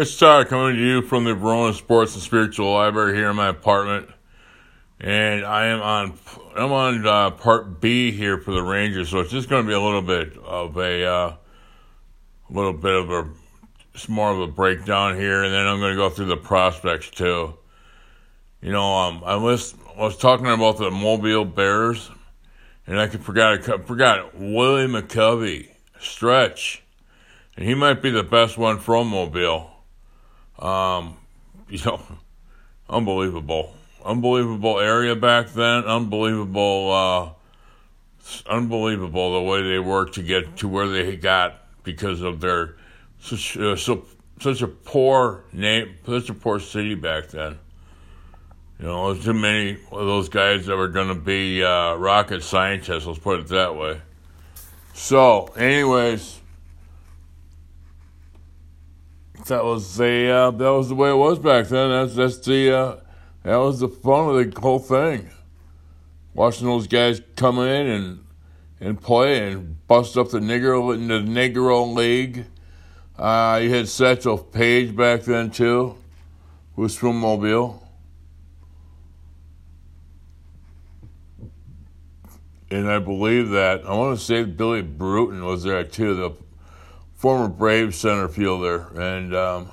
It's Todd coming to you from the Verona Sports and Spiritual Library here in my apartment, and I am on I'm on uh, part B here for the Rangers, so it's just going to be a little bit of a uh, little bit of a it's more of a breakdown here, and then I'm going to go through the prospects too. You know, um, I was I was talking about the Mobile Bears, and I forgot I forgot Willie McCovey stretch, and he might be the best one from Mobile. Um, you know, unbelievable, unbelievable area back then. Unbelievable, uh, unbelievable the way they worked to get to where they got because of their such uh, so such a poor name, such a poor city back then. You know, there's too many of those guys that were going to be uh, rocket scientists. Let's put it that way. So, anyways, that was the uh, that was the way it was back then. That's that's the uh, that was the fun of the whole thing. Watching those guys come in and and play and bust up the Negro the Negro League. Uh, you had Satchel Paige back then too, who was from Mobile. And I believe that I want to say Billy Bruton was there too, the former Braves center fielder and um.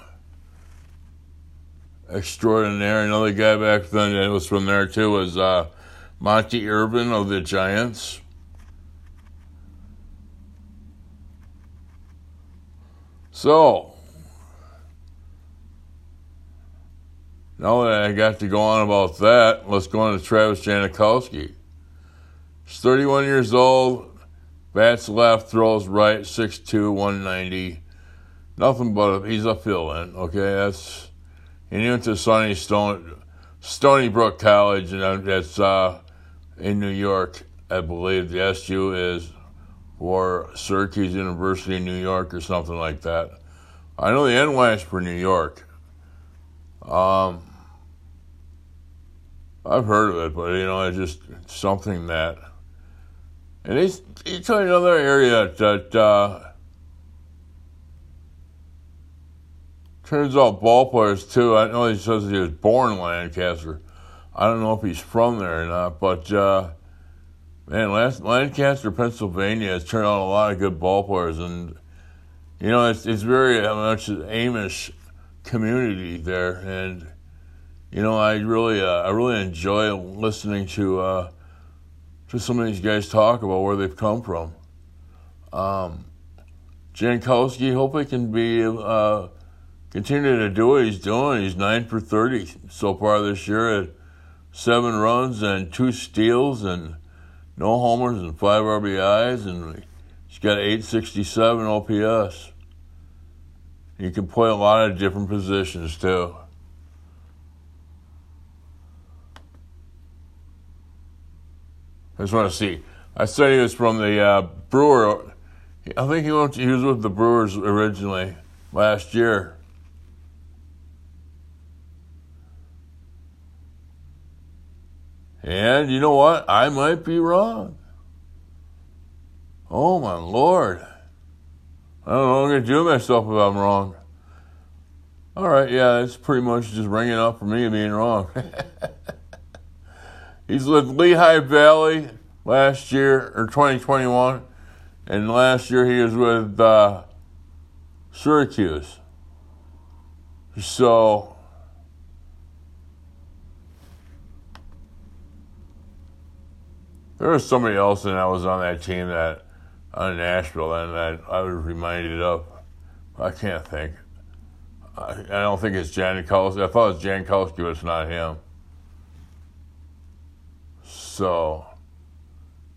Another guy back then that was from there too was uh, Monte Irvin of the Giants. So, now that I got to go on about that, let's go on to Travis Janikowski. He's 31 years old, bats left, throws right, 6'2", 190. Nothing but a, he's a fill-in. Okay, that's and he went to SUNY Stone, Stony Brook College, and that's uh, in New York, I believe. The SU is or Syracuse University in New York or something like that. I know the NY is for New York. Um, I've heard of it, but you know, it's just something that. And he's he's tell another area that uh, turns out ballplayers too. I know he says he was born in Lancaster. I don't know if he's from there or not, but. Uh, Man, Lancaster, Pennsylvania has turned out a lot of good ball players, and you know it's it's very much an Amish community there, and you know I really uh, I really enjoy listening to uh, to some of these guys talk about where they've come from. Um, Jankowski, hope he can be uh, continue to do what he's doing. He's nine for thirty so far this year at seven runs and two steals and no homers and five RBIs, and he's got 867 OPS. He can play a lot of different positions too. I just want to see. I said he was from the uh, Brewer. I think he, went, he was with the Brewers originally last year. And you know what? I might be wrong. Oh my lord. I don't know I'm to do myself if I'm wrong. All right, yeah, it's pretty much just ringing up for me being wrong. He's with Lehigh Valley last year, or 2021, and last year he was with uh, Syracuse. So, There was somebody else that I was on that team that on Nashville and that I was reminded of. I can't think. I, I don't think it's Janikowski. I thought it was Janikowski, but it's not him. So,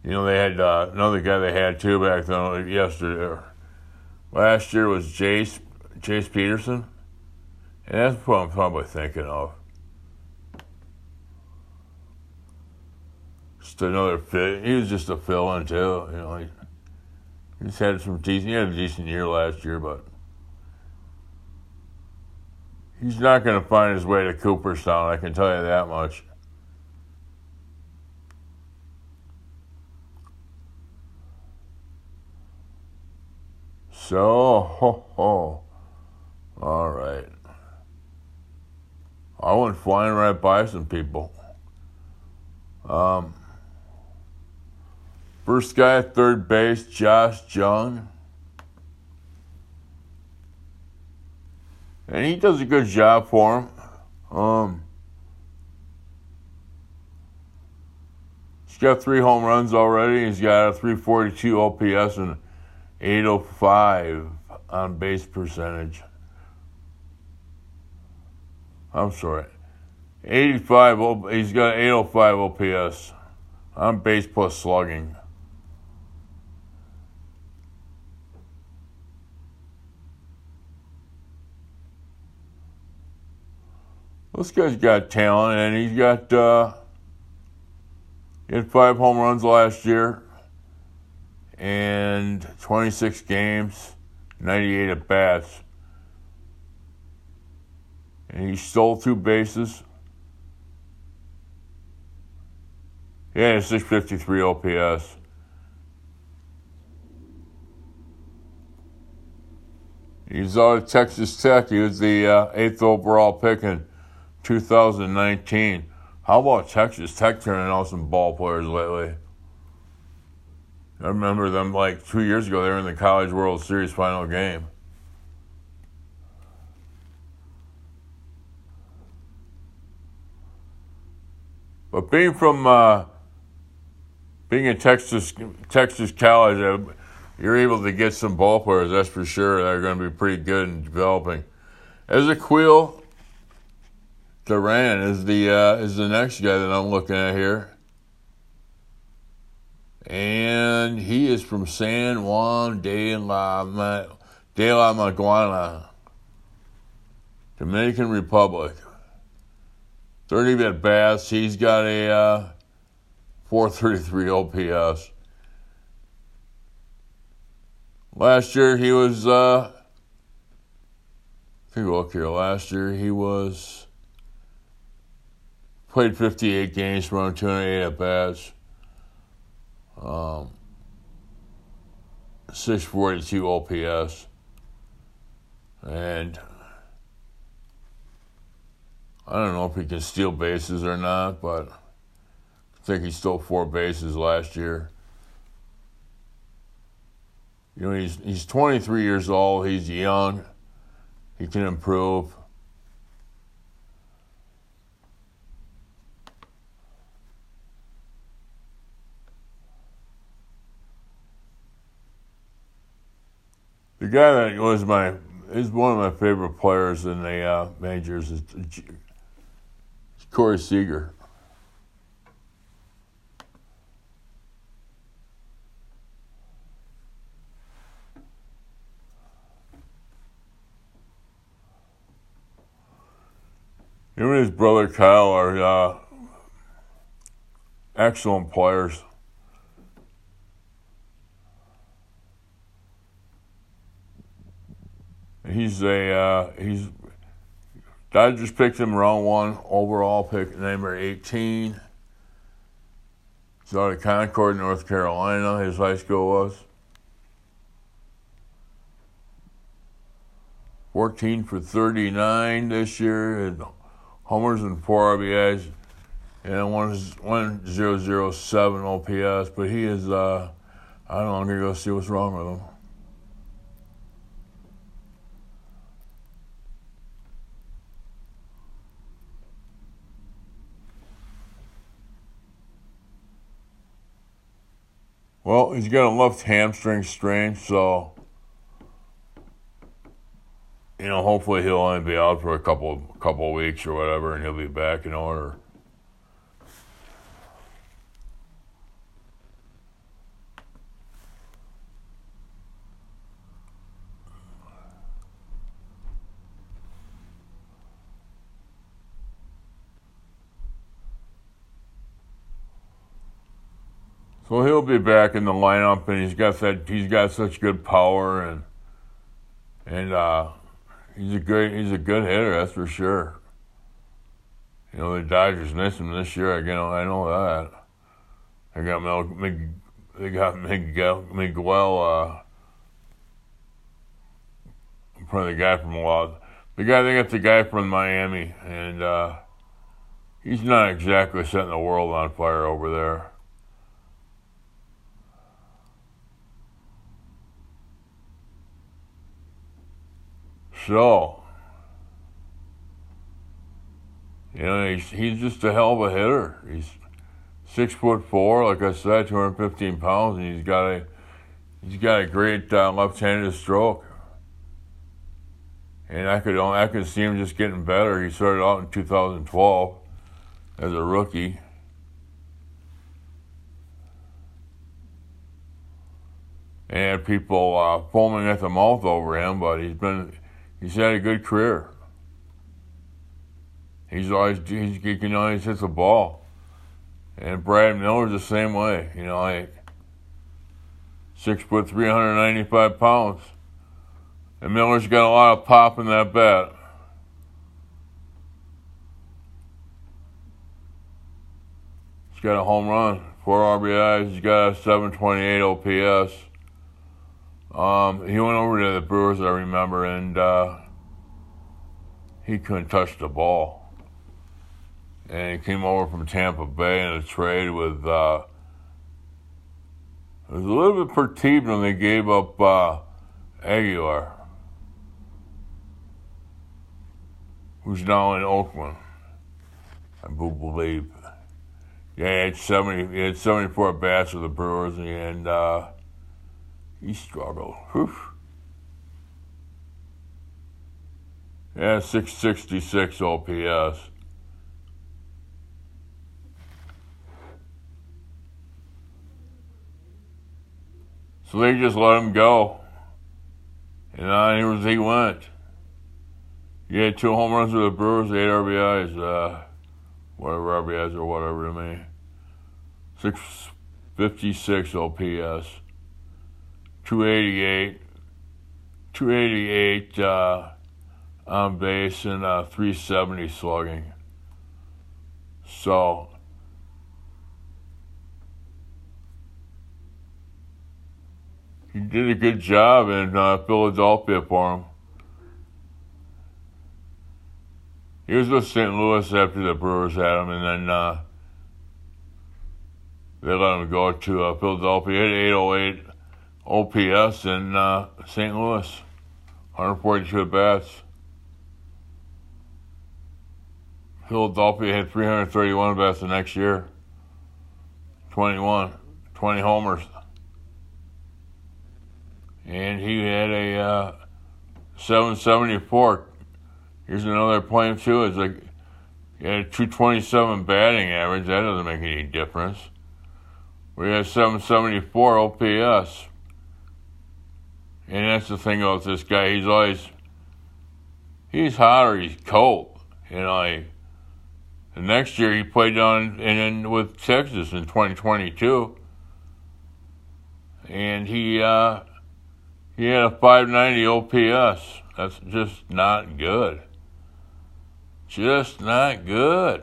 you know, they had uh, another guy they had too back then yesterday. Last year was Jace Jace Peterson, and that's what I'm probably thinking of. just another fit. He was just a fill-in too. You know, he, he's had some decent. He had a decent year last year, but he's not going to find his way to Cooperstown. I can tell you that much. So, ho, ho. all right. I went flying right by some people. Um, first guy at third base, Josh Jung. And he does a good job for him. Um, he's got three home runs already. He's got a 342 OPS and 805 on base percentage. I'm sorry. 85, he's got 805 OPS on base plus slugging. This guy's got talent, and he's got uh, he had five home runs last year, and 26 games, 98 at bats and he stole two bases. He had a 653 OPS. He's out of Texas Tech. He was the uh, eighth overall pick in 2019. How about Texas Tech turning out some ball players lately? I remember them like two years ago. They were in the College World Series final game. But being from uh, being in Texas, Texas College, uh, you're able to get some ball players. That's for sure. That are going to be pretty good in developing. Ezequiel Duran is the uh, is the next guy that I'm looking at here, and he is from San Juan de la de la Maguana, Dominican Republic. 30 at bats. He's got a uh, 433 OPS. Last year he was, uh, take a look here. Last year he was, played 58 games, run 208 at bats. Um, 642 OPS. And I don't know if he can steal bases or not, but I think he stole four bases last year. You know, he's he's 23 years old. He's young. He can improve. The guy that was my is one of my favorite players in the uh, majors is Corey Seager. Him and his brother Kyle are uh, excellent players. He's a uh, he's Dodgers picked him round one overall pick, number 18. He's out of Concord, North Carolina, his high school was. 14 for 39 this year, and homers and four RBIs, and one, one zero zero seven OPS. But he is, uh, I don't know, I'm going to go see what's wrong with him. Well, he's got a left hamstring strain, so you know, hopefully he'll only be out for a couple couple of weeks or whatever, and he'll be back in order. So he'll be back in the lineup, and he's got that. He's got such good power, and and uh, he's a great. He's a good hitter, that's for sure. You know the Dodgers miss him this year. I know. I know that. They got Mel, They got Miguel. Miguel. Uh, probably the guy from Los the guy they got the guy from Miami, and uh, he's not exactly setting the world on fire over there. So, you know, he's, he's just a hell of a hitter. He's six foot four, like I said, 215 pounds, and he's got a he's got a great uh, left-handed stroke. And I could I could see him just getting better. He started out in 2012 as a rookie. And people uh, foaming at the mouth over him, but he's been he's had a good career. He's always he's, he can always hit the ball, and Brad Miller's the same way. You know, like six foot, three hundred ninety five pounds, and Miller's got a lot of pop in that bat. He's got a home run, four RBIs. He's got a 728 OPS. Um, he went over to the Brewers, I remember, and uh, he couldn't touch the ball. And he came over from Tampa Bay in a trade with. Uh, it was a little bit perturbed when they gave up uh, Aguilar, who's now in Oakland, I believe. Yeah, he had seventy. He had seventy-four bats with the Brewers, and uh, he struggled. Whew. Yeah, 666 OPS. So they just let him go. And uh, he, was he went. He had two home runs with the Brewers, eight RBIs, uh, whatever RBIs or whatever to me. 656 OPS. 288, 288 uh, on base and uh, 370 slugging. So he did a good job in uh, Philadelphia for him. He was with St. Louis after the Brewers had him, and then uh, they let him go to uh, Philadelphia. He had 808 OPS in uh, St. Louis, 142 at bats. Philadelphia had 331 bats the next year. 21, 20 homers. And he had a uh, 774. Here's another point, too. It's like he had a 227 batting average. That doesn't make any difference. We had 774 OPS. And that's the thing about this guy. He's always he's hot or he's cold. You know, he, the next year he played down in with Texas in 2022, and he uh, he had a 590 OPS. That's just not good. Just not good.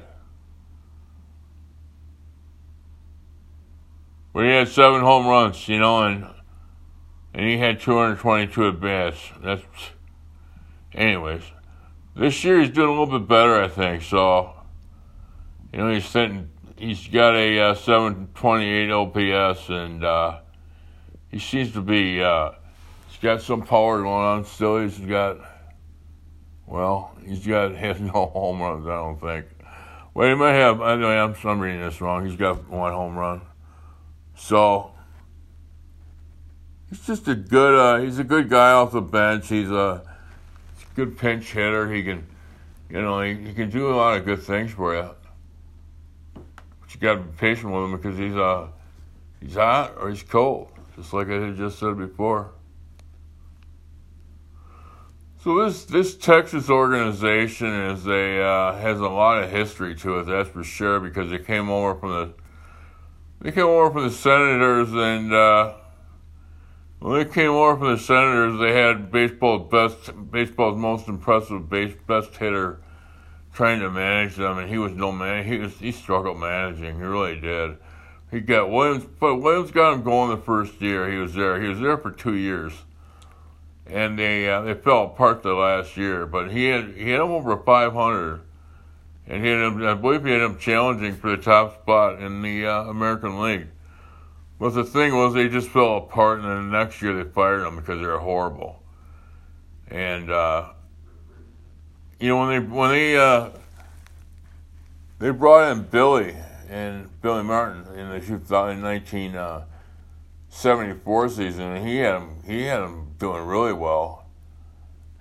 He had seven home runs, you know, and and he had 222 at bats. That's, anyways, this year he's doing a little bit better, I think. So, you know, he's sitting, he's got a uh, 728 OPS, and uh, he seems to be, uh, he's got some power going on still. He's got, well, he's got has no home runs, I don't think. Well, he might have. Anyway, I'm, I'm reading this wrong. He's got one home run. So he's just a good. Uh, he's a good guy off the bench. He's a, good pinch hitter. He can, you know, he, he can do a lot of good things for you. But you got to be patient with him because he's uh, he's hot or he's cold, just like I had just said before. So this this Texas organization is a uh, has a lot of history to it. That's for sure because it came over from the they came over from the Senators and. Uh, when they came over from the Senators, they had baseball's best, baseball's most impressive base, best hitter trying to manage them, and he was no man. He was he struggled managing. He really did. He got Williams, but Williams got him going the first year he was there. He was there for two years, and they uh, they fell apart the last year. But he had he had them over 500, and he had him, I believe he had him challenging for the top spot in the uh, American League. But the thing was, they just fell apart, and then the next year they fired them because they were horrible. And uh, you know when they when they uh, they brought in Billy and Billy Martin in the 1974 season, and he had him he had him doing really well.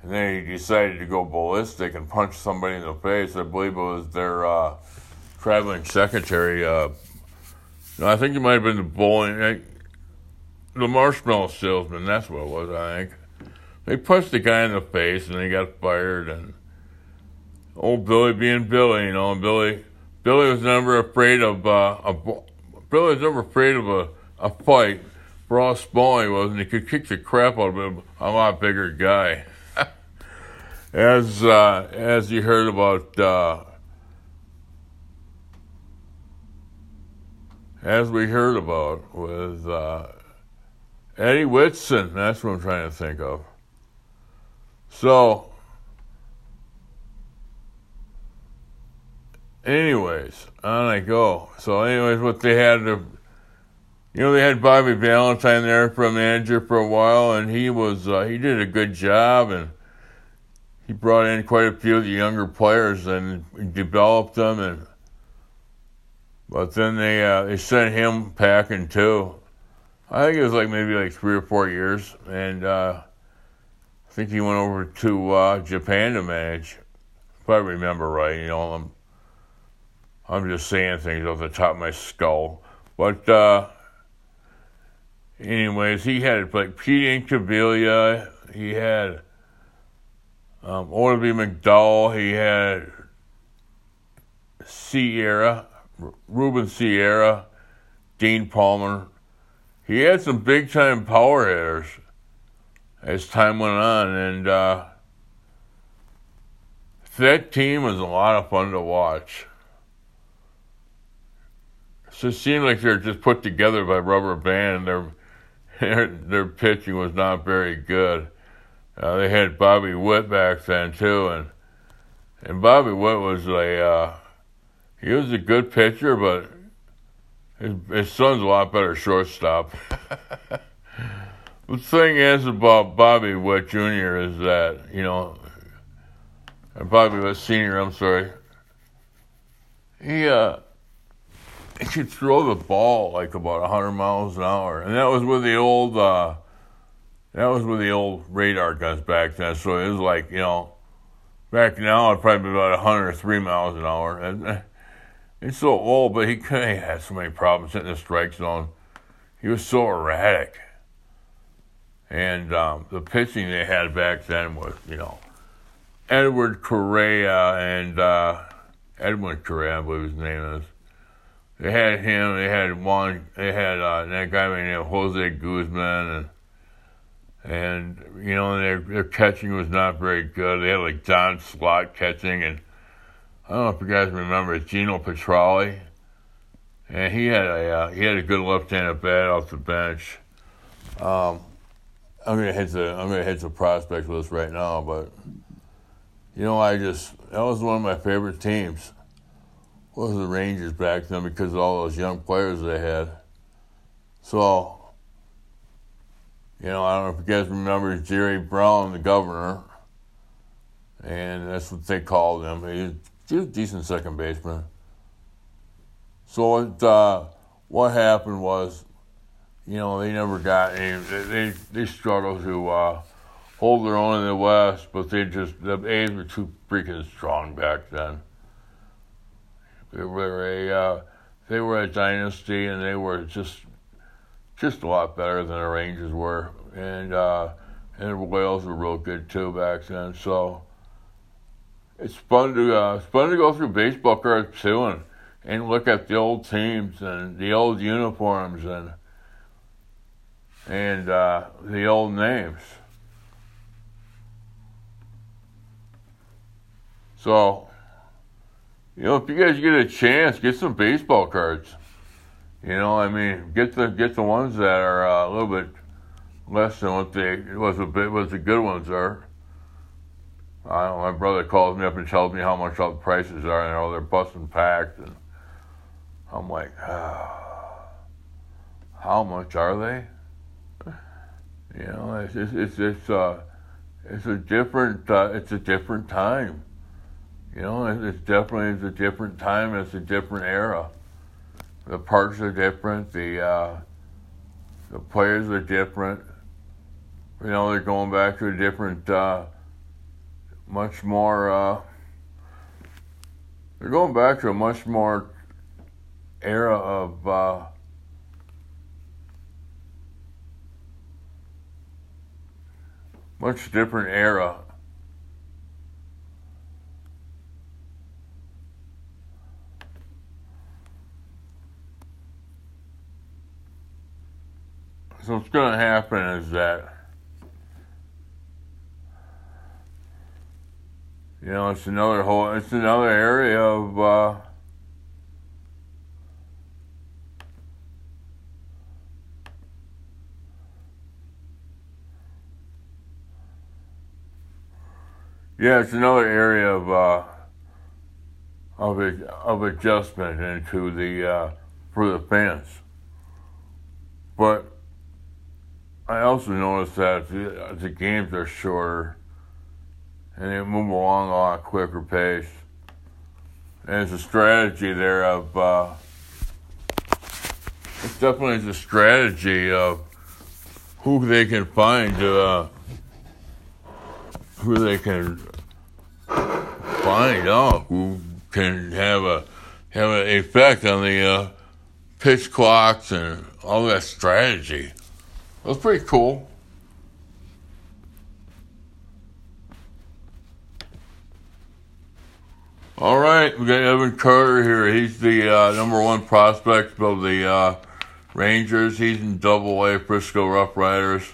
And then he decided to go ballistic and punch somebody in the face. I believe it was their uh, traveling secretary. No, I think it might have been the bowling, uh, the marshmallow salesman. That's what it was. I think they punched the guy in the face, and he got fired. And old Billy being Billy, you know, and Billy, Billy was never afraid of uh, a. Billy was never afraid of a, a fight. Small he was, and he could kick the crap out of a, a lot bigger guy. as uh, as you heard about uh, as we heard about with uh, Eddie Whitson. That's what I'm trying to think of. So, anyways, on I go. So, anyways, what they had to, you know, they had Bobby Valentine there for a manager for a while, and he was uh, he did a good job, and he brought in quite a few of the younger players and developed them and but then they uh, they sent him packing too. I think it was like maybe like three or four years, and uh, I think he went over to uh, Japan to manage. If I remember right, you know, I'm I'm just saying things off the top of my skull, but uh, anyways, he had like Pete Incaviglia, he had um, McDowell, he had Sierra. Ruben Sierra, Dean Palmer. He had some big time power hitters as time went on, and uh, that team was a lot of fun to watch. So it seemed like they were just put together by rubber band. Their their, their pitching was not very good. Uh, they had Bobby Witt back then too, and and Bobby Witt was a uh, he was a good pitcher, but his, his son's a lot better shortstop. the thing is about Bobby Witt Jr. is that, you know, and Bobby Witt Sr., I'm sorry, he, uh, he could throw the ball like about 100 miles an hour. And that was with the old, uh, that was with the old radar guns back then. So it was like, you know, back now it'd probably be about 103 miles an hour. And, He's so old, but he couldn't. He had so many problems hitting the strike zone. He was so erratic. And um, the pitching they had back then was, you know, Edward Correa and uh, Edwin Correa, I believe his name is. They had him. They had one. They had uh, that guy named Jose Guzman, and and you know their their catching was not very good. They had like Don Slaught catching, and I don't know if you guys remember Geno Petralli, and he had a uh, he had a good left-handed bat off the bench. Um, I'm gonna hit the I'm gonna hit the prospect list right now, but you know I just that was one of my favorite teams. Was the Rangers back then because of all those young players they had. So, you know, I don't know if you guys remember Jerry Browne, the governor, and that's what they called him. He's a decent second baseman. So it, uh, what happened was, you know, they never got any. They they struggled to uh, hold their own in the West, but they just the A's were too freaking strong back then. They were a uh, they were a dynasty, and they were just just a lot better than the Rangers were, and uh, and the Whales were real good too back then. So it's fun to uh, it's fun to go through baseball cards too and and look at the old teams and the old uniforms and and uh, the old names. So, you know, if you guys get a chance, get some baseball cards. You know, I mean, get the get the ones that are uh, a little bit less than what they was a bit what the good ones are. I my brother calls me up and tells me how much all the prices are, and all they're busting packed, and I'm like, ah, how much are they? You know, it's it's it's, it's uh it's a different uh, it's a different time. You know, it's, it's definitely it's a different time. It's a different era. The parks are different. The uh, the players are different. You know, they're going back to a different, uh, much more. Uh, they're going back to a much more era of. Uh, much different era. So what's going to happen is that you know it's another whole it's another area of uh, Yeah, it's another area of uh, of of adjustment into the uh, for the fans. But I also noticed that the, the games are shorter and they move along a lot quicker pace. And it's a strategy there of uh, it's definitely a strategy of who they can find uh, who they can find out who can have a have an effect on the uh, pitch clocks and all that strategy. Was pretty cool. All right, we got Evan Carter here. He's the uh, number one prospect of the uh, Rangers. He's in Double A Frisco Rough Riders.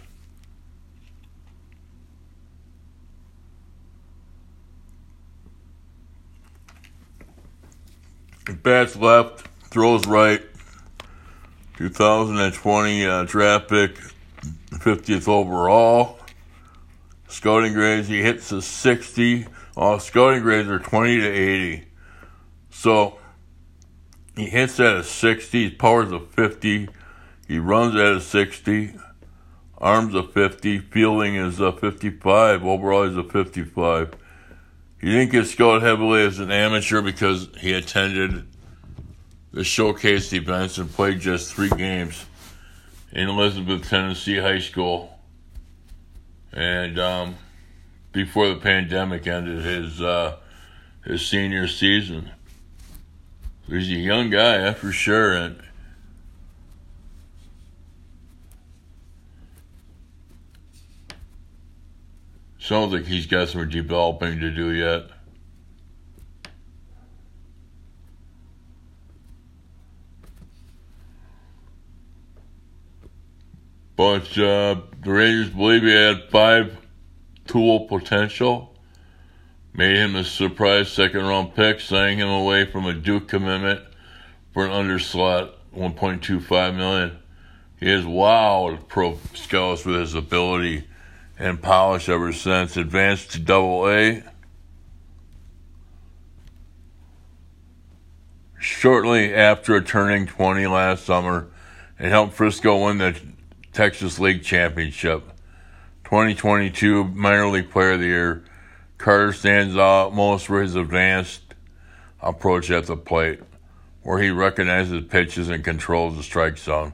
Bats left, throws right. 2020 uh, draft pick, 50th overall. Scouting grades, he hits a 60. All scouting grades are 20 to 80. So he hits at a 60, his power's a 50, he runs at a 60, arms a 50, fielding is a 55, overall is a 55. He didn't get scouted heavily as an amateur because he attended the showcase events and played just three games in Elizabeth, Tennessee High School. And um, before the pandemic ended his uh, his senior season, he's a young guy for sure, and Sounds like he's got some developing to do yet. But uh, the Rangers believe he had five tool potential. Made him a surprise second round pick, signing him away from a Duke commitment for an underslot 1.25 million. He has wowed pro scouts with his ability and polish ever since. Advanced to double A. Shortly after turning 20 last summer and helped Frisco win the Texas League Championship. 2022 Minor League Player of the Year. Carter stands out most for his advanced approach at the plate, where he recognizes pitches and controls the strike zone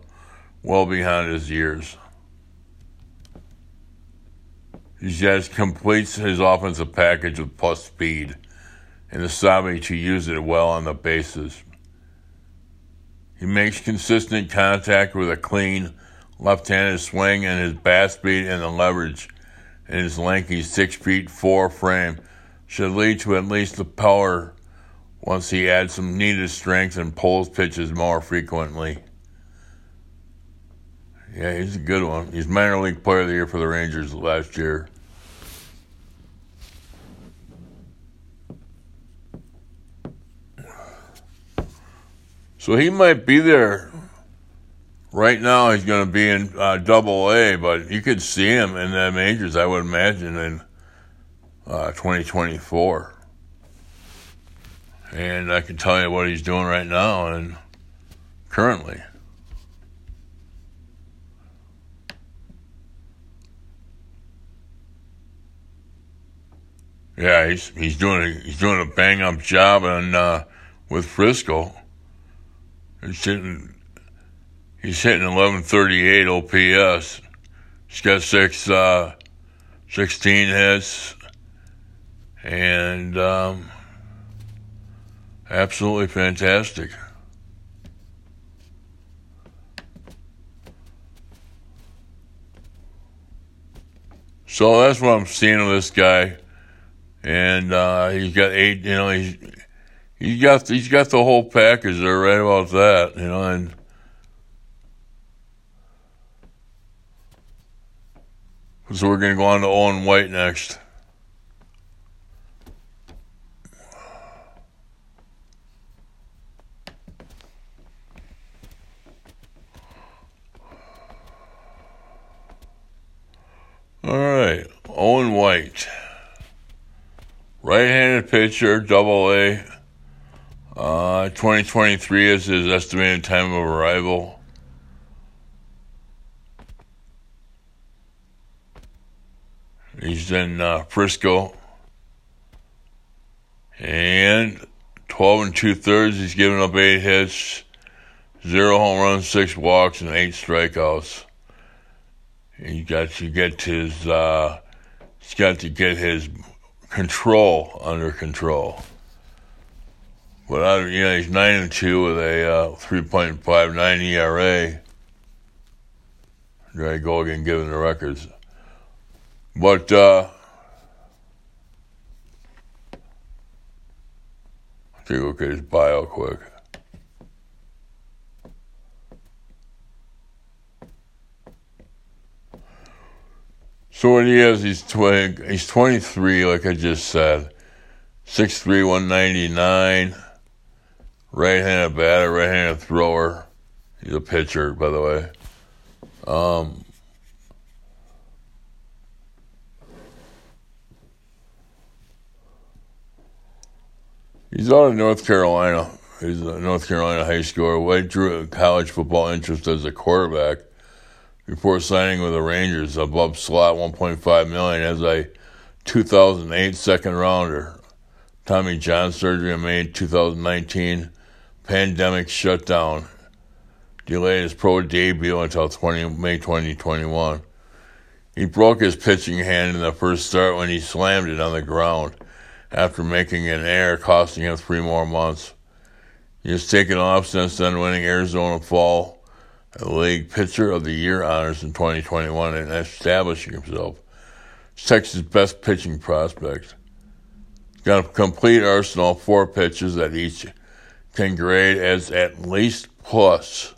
well behind his years. He just completes his offensive package with plus speed and the savvy to use it well on the bases. He makes consistent contact with a clean left-handed swing and his bat speed and the leverage in his lanky six feet four frame should lead to at least the power once he adds some needed strength and pulls pitches more frequently. Yeah, he's a good one. He's minor league player of the year for the Rangers last year. So he might be there right now he's going to be in uh, Double A, but you could see him in the majors. I would imagine in uh, 2024. And I can tell you what he's doing right now and currently. Yeah, he's he's doing a, he's doing a bang up job and uh, with Frisco. He's hitting he's hitting eleven thirty eight OPS. He's got six uh, sixteen hits and um, absolutely fantastic. So that's what I'm seeing of this guy and uh, he's got eight. You know, he's he's got he's got the whole package there, right about that. You know, and so we're gonna go on to Owen White next. All right, Owen White. Right-handed pitcher, double A. Uh, 2023 is his estimated time of arrival. He's in uh, Frisco. And 12 and two thirds, he's given up eight hits, zero home runs, six walks, and eight strikeouts. He got to get his, uh, he's got to get his control under control. But I, you know, he's nine and two with a uh, three point five nine ERA. There I go giving the records. But uh, take a look at his bio quick. So what he is, he's 20, he's 23, like I just said. 6'3", 199. Right-handed batter, right-handed thrower. He's a pitcher, by the way. Um, he's out of North Carolina. He's a North Carolina high schooler. White drew college football interest as a quarterback before signing with the Rangers above slot 1.5 million as a 2008 second rounder. Tommy John surgery in May 2019. Pandemic shutdown. Delayed his pro debut until 20, May 2021. He broke his pitching hand in the first start when he slammed it on the ground after making an error costing him three more months. He has taken off since then, winning Arizona Fall League Pitcher of the Year honors in 2021 and establishing himself as Texas' best pitching prospect. Got a complete arsenal four pitches that each can grade as at least plus.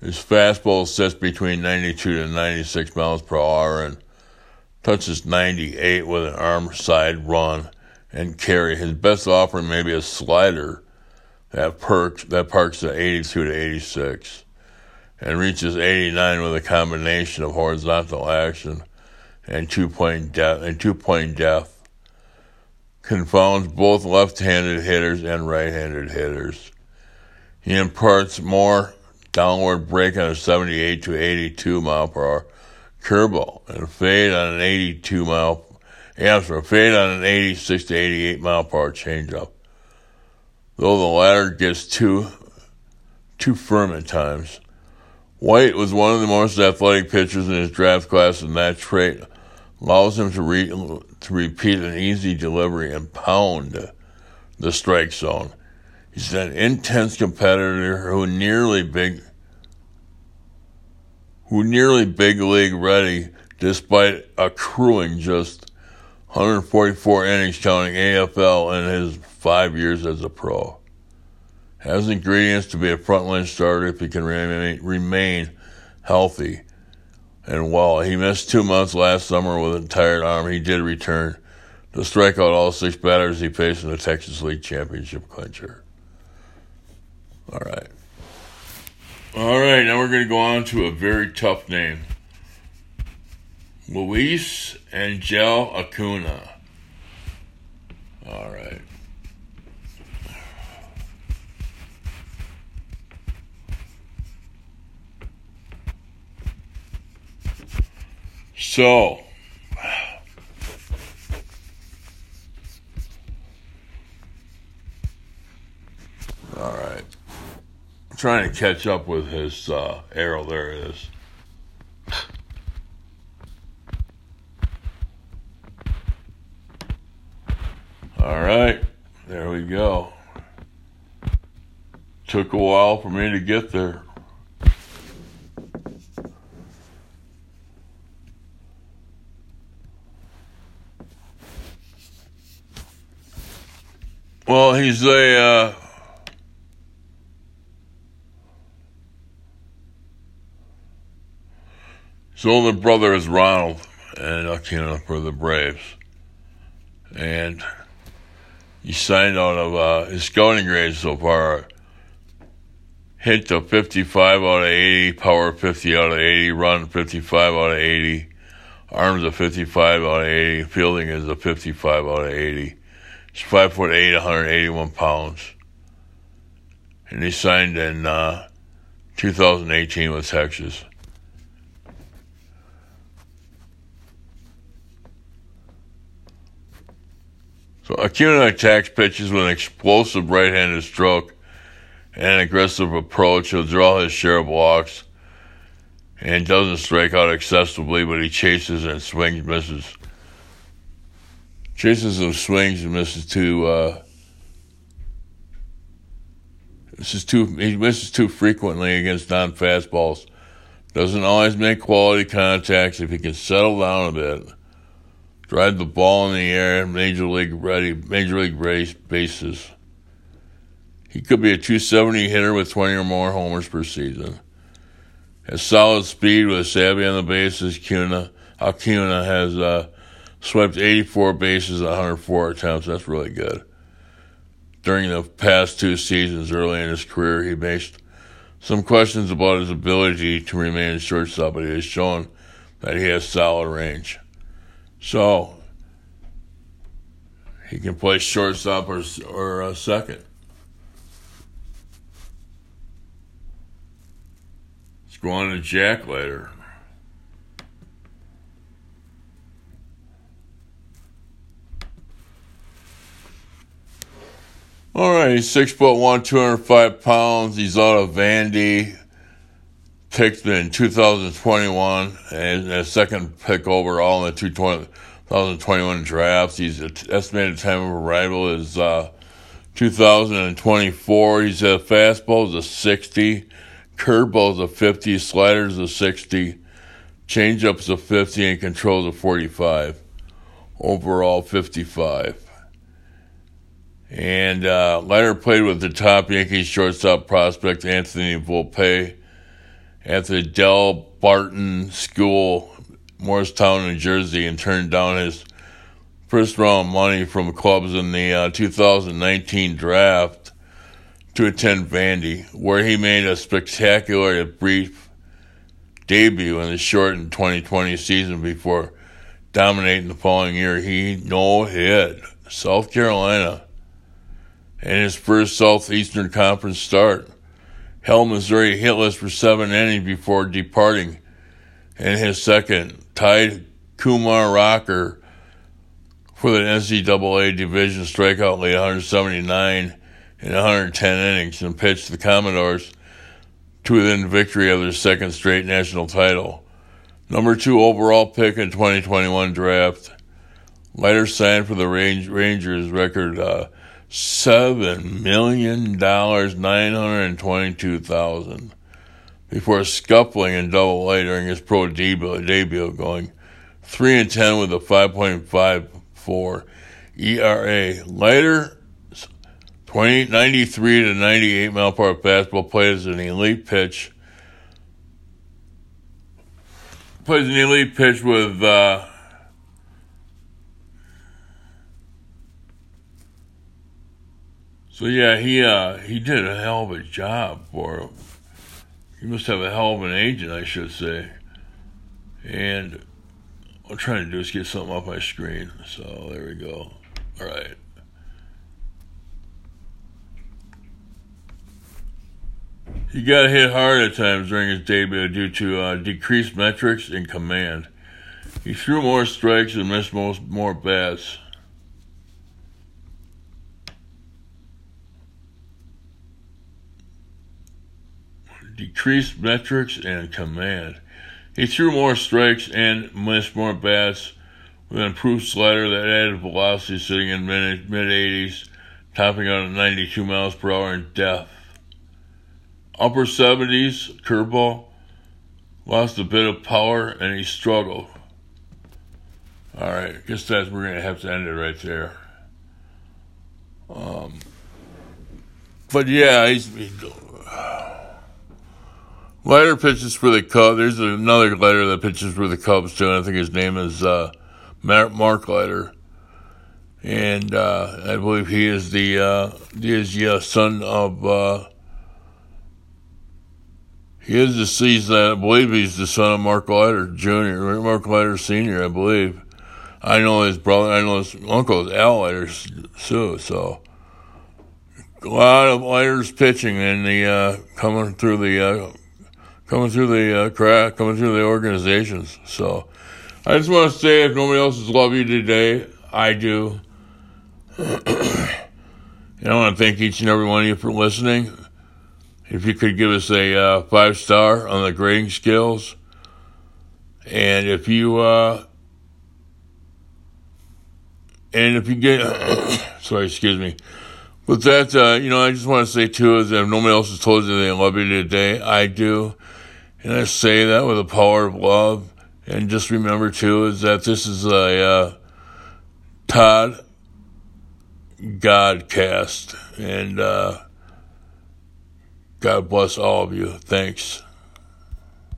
His fastball sits between 92 to 96 miles per hour and touches 98 with an arm side run and carry. His best offering may be a slider that perks that parks at 82 to 86 and reaches 89 with a combination of horizontal action and two-plane depth and two-plane depth. Confounds both left-handed hitters and right-handed hitters. He imparts more downward break on a 78 to 82 mile per hour curveball and fade on an 82 mile, yeah, a fade on an 86 to 88 mile per hour changeup. Though the latter gets too, too firm at times. White was one of the most athletic pitchers in his draft class, and that trait allows him to, re- to repeat an easy delivery and pound the strike zone. He's an intense competitor who nearly big who nearly big league ready despite accruing just 144 innings counting AFL in his five years as a pro. Has ingredients to be a frontline starter if he can remain, healthy and well. He missed two months last summer with a tired arm. He did return to strike out all six batters he faced in the Texas League Championship clincher. All right. All right, now we're going to go on to a very tough name. Luis Angel Acuna. All right. So, all right. I'm trying to catch up with his uh, arrow. There it is. All right, there we go. Took a while for me to get there. Well, he's a uh, his older brother is Ronald and Acuna for the Braves, and he signed out of uh, his scouting grade so far. Hit to 55 out of 80, power 50 out of 80, run 55 out of 80, arms a 55 out of 80, fielding is a 55 out of 80. He's five foot eight, 181 pounds, and he signed in uh, 2018 with Texas. Acuna attacks pitches with an explosive right-handed stroke and an aggressive approach. He'll draw his share of walks and doesn't strike out excessively, but he chases and swings, misses. Chases and swings and misses too. Uh, misses too. He misses too frequently against non-fastballs. Doesn't always make quality contacts. If he can settle down a bit, drive the ball in the air, major league ready, major league ready bases. He could be a 270 hitter with 20 or more homers per season. Has solid speed with a savvy on the bases. Acuna, Acuna has uh, swept 84 bases, 104 attempts. That's really good. During the past two seasons, early in his career, he faced some questions about his ability to remain in shortstop, but he has shown that he has solid range. So he can play shortstop or or a second. Let's go on to Jack Leiter. All right, he's six foot one, two hundred five pounds. He's out of Vandy. Picked in 2021 and a second pick overall in the 2021 draft. He's estimated time of arrival is uh, 2024. He's a fastball is a 60, curveball is a 50, sliders a 60, changeup is a 50, and controls a 45. Overall, 55. And uh, played with the top Yankees shortstop prospect Anthony Volpe at the Dell Barton School, Morristown, New Jersey, and turned down his first round money from clubs in the uh, 2019 draft to attend Vandy, where he made a spectacular brief debut in the shortened 2020 season before dominating the following year. He no hit South Carolina in his first Southeastern Conference start. Held Missouri hitless for seven innings before departing. In his second, tied Kumar Rocker for the NCAA division strikeout lead 179 in 110 innings and pitched the Commodores to within victory of their second straight national title. Number two overall pick in 2021 draft. Leiter signed for the Rangers record uh, seven million dollars nine hundred and twenty-two thousand before scuffling in Double A during his pro debut, debut, going three and ten with a five point five four ERA. Later. 20, 93 to 98 mile per hour fastball plays an elite pitch. Plays an elite pitch with uh, So yeah, he uh, he did a hell of a job for him. He must have a hell of an agent, I should say. And I'm trying to do is get something off my screen. So there we go. All right. He got hit hard at times during his debut due to uh, decreased metrics and command. He threw more strikes and missed most more bats. Decreased metrics and command. He threw more strikes and missed more bats with an improved slider that added velocity sitting in mid 80s, topping out at 92 miles per hour in depth upper 70s curveball, lost a bit of power, and he struggled. All right, I guess that's we're gonna have to end it right there. Um, but yeah, he's. He, Leiter pitches for the Cubs. There's another Leiter that pitches for the Cubs too. And I think his name is uh, Mark Leiter, and uh, I believe he is the uh, he is the son of uh, he is deceased. I believe he's the son of Mark Leiter Jr., Mark Leiter Sr., I believe. I know his brother, I know his uncle is Al Leiter too, so. A lot of Leiters pitching and the, uh, coming through the, uh, coming through the, uh, crack, coming through the organizations. So, I just want to say if nobody else has loved you today, I do. and I want to thank each and every one of you for listening if you could give us a uh, five star on the grading skills. And if you, uh, and if you get, sorry, excuse me. With that, uh, you know, I just want to say too is that if nobody else has told you they love you today, I do. And I say that with the power of love. And just remember too is that this is a, uh, Todd Godcast. And, uh, God bless all of you. Thanks.